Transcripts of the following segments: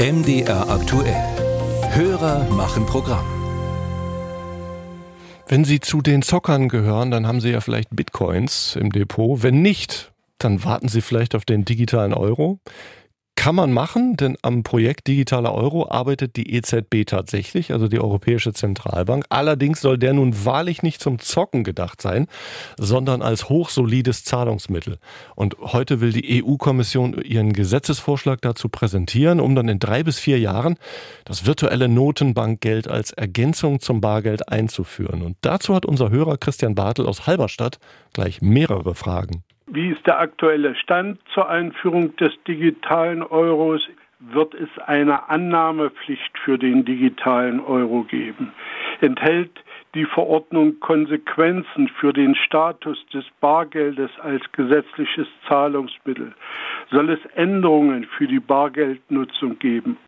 MDR aktuell. Hörer machen Programm. Wenn Sie zu den Zockern gehören, dann haben Sie ja vielleicht Bitcoins im Depot. Wenn nicht, dann warten Sie vielleicht auf den digitalen Euro. Kann man machen, denn am Projekt Digitaler Euro arbeitet die EZB tatsächlich, also die Europäische Zentralbank. Allerdings soll der nun wahrlich nicht zum Zocken gedacht sein, sondern als hochsolides Zahlungsmittel. Und heute will die EU-Kommission ihren Gesetzesvorschlag dazu präsentieren, um dann in drei bis vier Jahren das virtuelle Notenbankgeld als Ergänzung zum Bargeld einzuführen. Und dazu hat unser Hörer Christian Bartel aus Halberstadt gleich mehrere Fragen. Wie ist der aktuelle Stand zur Einführung des digitalen Euros? Wird es eine Annahmepflicht für den digitalen Euro geben? Enthält die Verordnung Konsequenzen für den Status des Bargeldes als gesetzliches Zahlungsmittel? Soll es Änderungen für die Bargeldnutzung geben?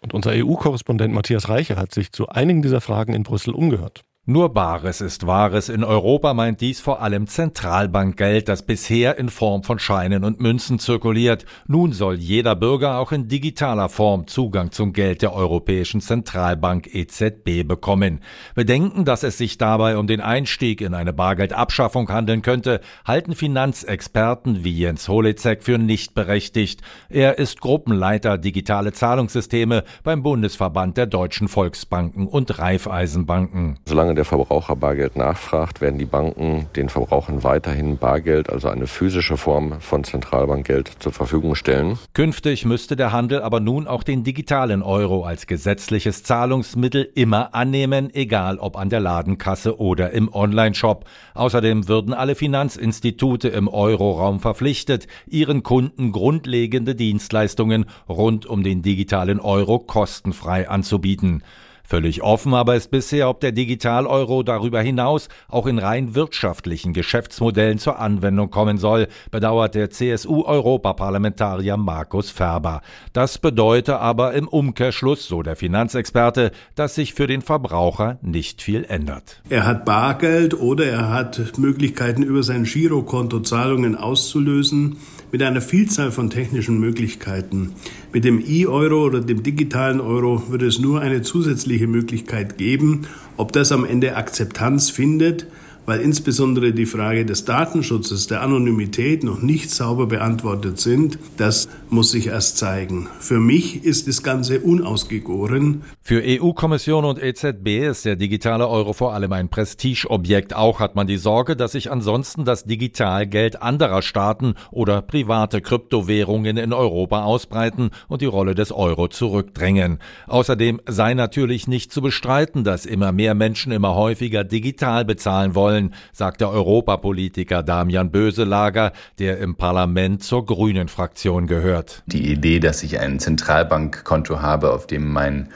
Und unser EU-Korrespondent Matthias Reiche hat sich zu einigen dieser Fragen in Brüssel umgehört. Nur Bares ist Wahres. In Europa meint dies vor allem Zentralbankgeld, das bisher in Form von Scheinen und Münzen zirkuliert. Nun soll jeder Bürger auch in digitaler Form Zugang zum Geld der Europäischen Zentralbank EZB bekommen. Bedenken, dass es sich dabei um den Einstieg in eine Bargeldabschaffung handeln könnte, halten Finanzexperten wie Jens Holizek für nicht berechtigt. Er ist Gruppenleiter digitale Zahlungssysteme beim Bundesverband der deutschen Volksbanken und Raiffeisenbanken. Solange der Verbraucher Bargeld nachfragt, werden die Banken den Verbrauchern weiterhin Bargeld, also eine physische Form von Zentralbankgeld, zur Verfügung stellen. Künftig müsste der Handel aber nun auch den digitalen Euro als gesetzliches Zahlungsmittel immer annehmen, egal ob an der Ladenkasse oder im Onlineshop. Außerdem würden alle Finanzinstitute im Euroraum verpflichtet, ihren Kunden grundlegende Dienstleistungen rund um den digitalen Euro kostenfrei anzubieten. Völlig offen aber ist bisher, ob der Digital-Euro darüber hinaus auch in rein wirtschaftlichen Geschäftsmodellen zur Anwendung kommen soll, bedauert der CSU-Europaparlamentarier Markus Ferber. Das bedeutet aber im Umkehrschluss, so der Finanzexperte, dass sich für den Verbraucher nicht viel ändert. Er hat Bargeld oder er hat Möglichkeiten über sein Girokonto Zahlungen auszulösen mit einer Vielzahl von technischen Möglichkeiten. Mit dem E-Euro oder dem digitalen Euro würde es nur eine zusätzliche Möglichkeit geben. Ob das am Ende Akzeptanz findet, weil insbesondere die Frage des Datenschutzes, der Anonymität noch nicht sauber beantwortet sind. Das muss sich erst zeigen. Für mich ist das Ganze unausgegoren. Für EU-Kommission und EZB ist der digitale Euro vor allem ein Prestigeobjekt. Auch hat man die Sorge, dass sich ansonsten das Digitalgeld anderer Staaten oder private Kryptowährungen in Europa ausbreiten und die Rolle des Euro zurückdrängen. Außerdem sei natürlich nicht zu bestreiten, dass immer mehr Menschen immer häufiger digital bezahlen wollen wollen, sagt der Europapolitiker Damian Böselager, der im Parlament zur Grünen Fraktion gehört. Die Idee, dass ich ein Zentralbankkonto habe, auf dem mein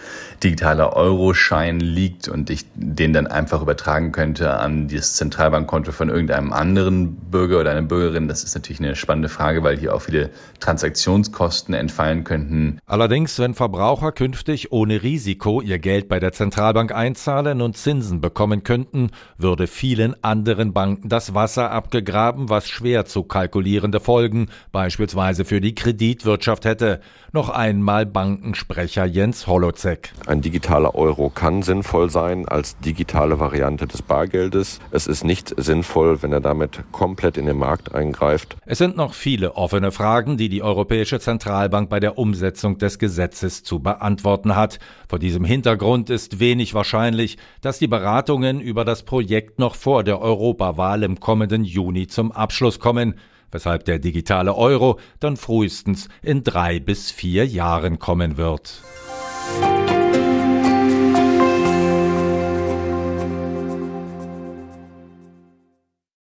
digitaler Euroschein liegt und ich den dann einfach übertragen könnte an das Zentralbankkonto von irgendeinem anderen Bürger oder einer Bürgerin, das ist natürlich eine spannende Frage, weil hier auch viele Transaktionskosten entfallen könnten. Allerdings, wenn Verbraucher künftig ohne Risiko ihr Geld bei der Zentralbank einzahlen und Zinsen bekommen könnten, würde vielen vielen anderen Banken das Wasser abgegraben, was schwer zu kalkulierende Folgen, beispielsweise für die Kreditwirtschaft hätte. Noch einmal Bankensprecher Jens Holozek. Ein digitaler Euro kann sinnvoll sein als digitale Variante des Bargeldes. Es ist nicht sinnvoll, wenn er damit komplett in den Markt eingreift. Es sind noch viele offene Fragen, die die Europäische Zentralbank bei der Umsetzung des Gesetzes zu beantworten hat. Vor diesem Hintergrund ist wenig wahrscheinlich, dass die Beratungen über das Projekt noch vor der Europawahl im kommenden Juni zum Abschluss kommen, weshalb der digitale Euro dann frühestens in drei bis vier Jahren kommen wird.